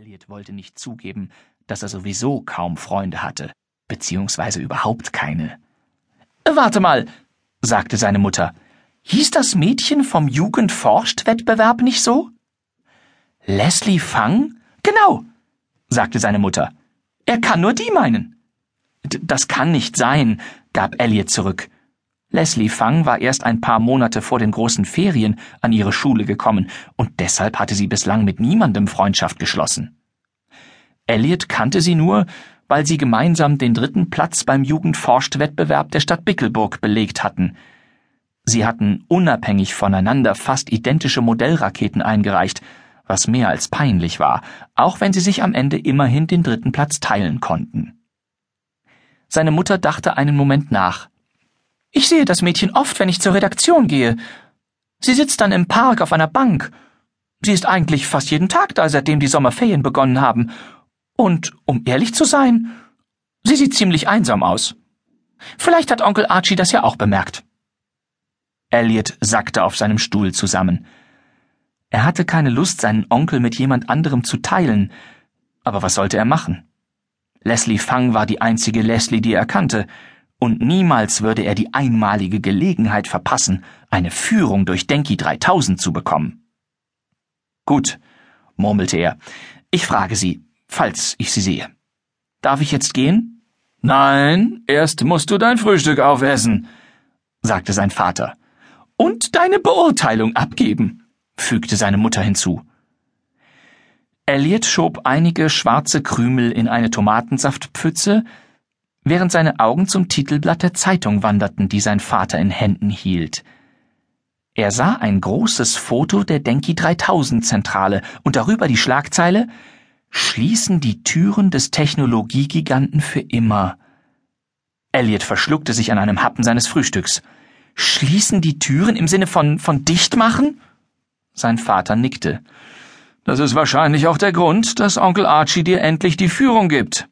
Elliot wollte nicht zugeben, dass er sowieso kaum Freunde hatte, beziehungsweise überhaupt keine. Warte mal, sagte seine Mutter. Hieß das Mädchen vom Jugendforscht-Wettbewerb nicht so? Leslie Fang? Genau, sagte seine Mutter. Er kann nur die meinen. D das kann nicht sein, gab Elliot zurück. Leslie Fang war erst ein paar Monate vor den großen Ferien an ihre Schule gekommen und deshalb hatte sie bislang mit niemandem Freundschaft geschlossen. Elliot kannte sie nur, weil sie gemeinsam den dritten Platz beim Jugendforscht-Wettbewerb der Stadt Bickelburg belegt hatten. Sie hatten unabhängig voneinander fast identische Modellraketen eingereicht, was mehr als peinlich war, auch wenn sie sich am Ende immerhin den dritten Platz teilen konnten. Seine Mutter dachte einen Moment nach. Ich sehe das Mädchen oft, wenn ich zur Redaktion gehe. Sie sitzt dann im Park auf einer Bank. Sie ist eigentlich fast jeden Tag da, seitdem die Sommerferien begonnen haben. Und, um ehrlich zu sein, sie sieht ziemlich einsam aus. Vielleicht hat Onkel Archie das ja auch bemerkt. Elliot sackte auf seinem Stuhl zusammen. Er hatte keine Lust, seinen Onkel mit jemand anderem zu teilen, aber was sollte er machen? Leslie Fang war die einzige Leslie, die er kannte, und niemals würde er die einmalige Gelegenheit verpassen, eine Führung durch Denki 3000 zu bekommen. Gut, murmelte er. Ich frage Sie, falls ich Sie sehe. Darf ich jetzt gehen? Nein, erst musst du dein Frühstück aufessen, sagte sein Vater. Und deine Beurteilung abgeben, fügte seine Mutter hinzu. Elliot schob einige schwarze Krümel in eine Tomatensaftpfütze, während seine Augen zum Titelblatt der Zeitung wanderten, die sein Vater in Händen hielt. Er sah ein großes Foto der Denki 3000 Zentrale und darüber die Schlagzeile Schließen die Türen des Technologiegiganten für immer. Elliot verschluckte sich an einem Happen seines Frühstücks. Schließen die Türen im Sinne von, von dicht machen? Sein Vater nickte. Das ist wahrscheinlich auch der Grund, dass Onkel Archie dir endlich die Führung gibt.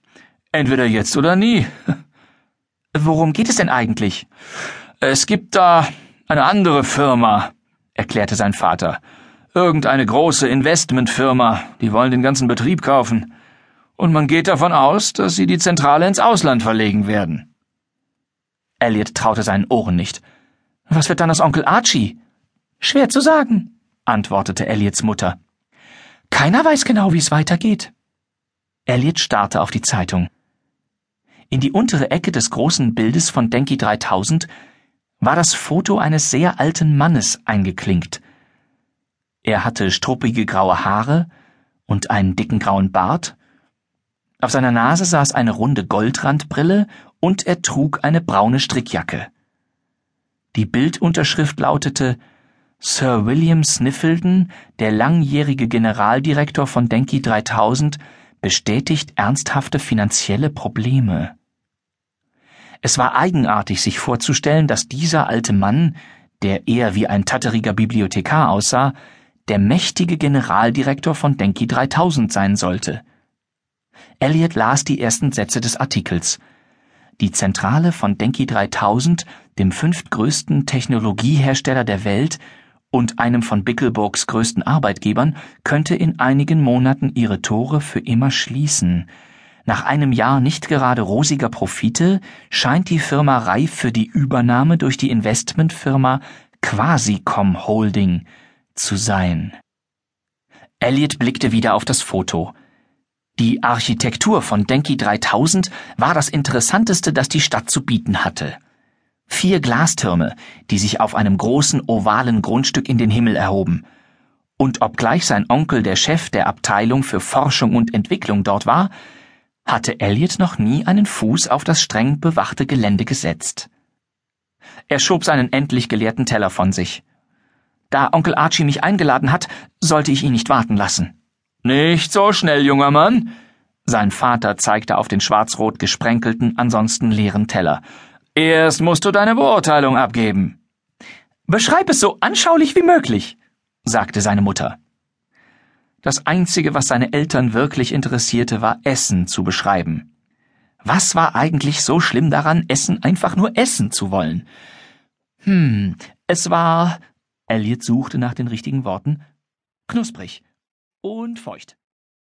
Entweder jetzt oder nie. Worum geht es denn eigentlich? Es gibt da eine andere Firma, erklärte sein Vater. Irgendeine große Investmentfirma, die wollen den ganzen Betrieb kaufen. Und man geht davon aus, dass sie die Zentrale ins Ausland verlegen werden. Elliot traute seinen Ohren nicht. Was wird dann aus Onkel Archie? Schwer zu sagen, antwortete Elliots Mutter. Keiner weiß genau, wie es weitergeht. Elliot starrte auf die Zeitung. In die untere Ecke des großen Bildes von Denki 3000 war das Foto eines sehr alten Mannes eingeklinkt. Er hatte struppige graue Haare und einen dicken grauen Bart. Auf seiner Nase saß eine runde Goldrandbrille und er trug eine braune Strickjacke. Die Bildunterschrift lautete Sir William Sniffledon, der langjährige Generaldirektor von Denki 3000, bestätigt ernsthafte finanzielle Probleme. Es war eigenartig, sich vorzustellen, dass dieser alte Mann, der eher wie ein tatteriger Bibliothekar aussah, der mächtige Generaldirektor von Denki 3000 sein sollte. Elliot las die ersten Sätze des Artikels. Die Zentrale von Denki 3000, dem fünftgrößten Technologiehersteller der Welt und einem von Bickelburgs größten Arbeitgebern, könnte in einigen Monaten ihre Tore für immer schließen. Nach einem Jahr nicht gerade rosiger Profite scheint die Firma reif für die Übernahme durch die Investmentfirma Quasicom Holding zu sein. Elliot blickte wieder auf das Foto. Die Architektur von Denki 3000 war das Interessanteste, das die Stadt zu bieten hatte. Vier Glastürme, die sich auf einem großen ovalen Grundstück in den Himmel erhoben. Und obgleich sein Onkel der Chef der Abteilung für Forschung und Entwicklung dort war, hatte Elliot noch nie einen Fuß auf das streng bewachte Gelände gesetzt. Er schob seinen endlich geleerten Teller von sich. Da Onkel Archie mich eingeladen hat, sollte ich ihn nicht warten lassen. Nicht so schnell, junger Mann. Sein Vater zeigte auf den schwarz-rot gesprenkelten, ansonsten leeren Teller. Erst musst du deine Beurteilung abgeben. Beschreib es so anschaulich wie möglich, sagte seine Mutter. Das Einzige, was seine Eltern wirklich interessierte, war Essen zu beschreiben. Was war eigentlich so schlimm daran, Essen einfach nur essen zu wollen? Hm, es war. Elliot suchte nach den richtigen Worten. Knusprig und feucht.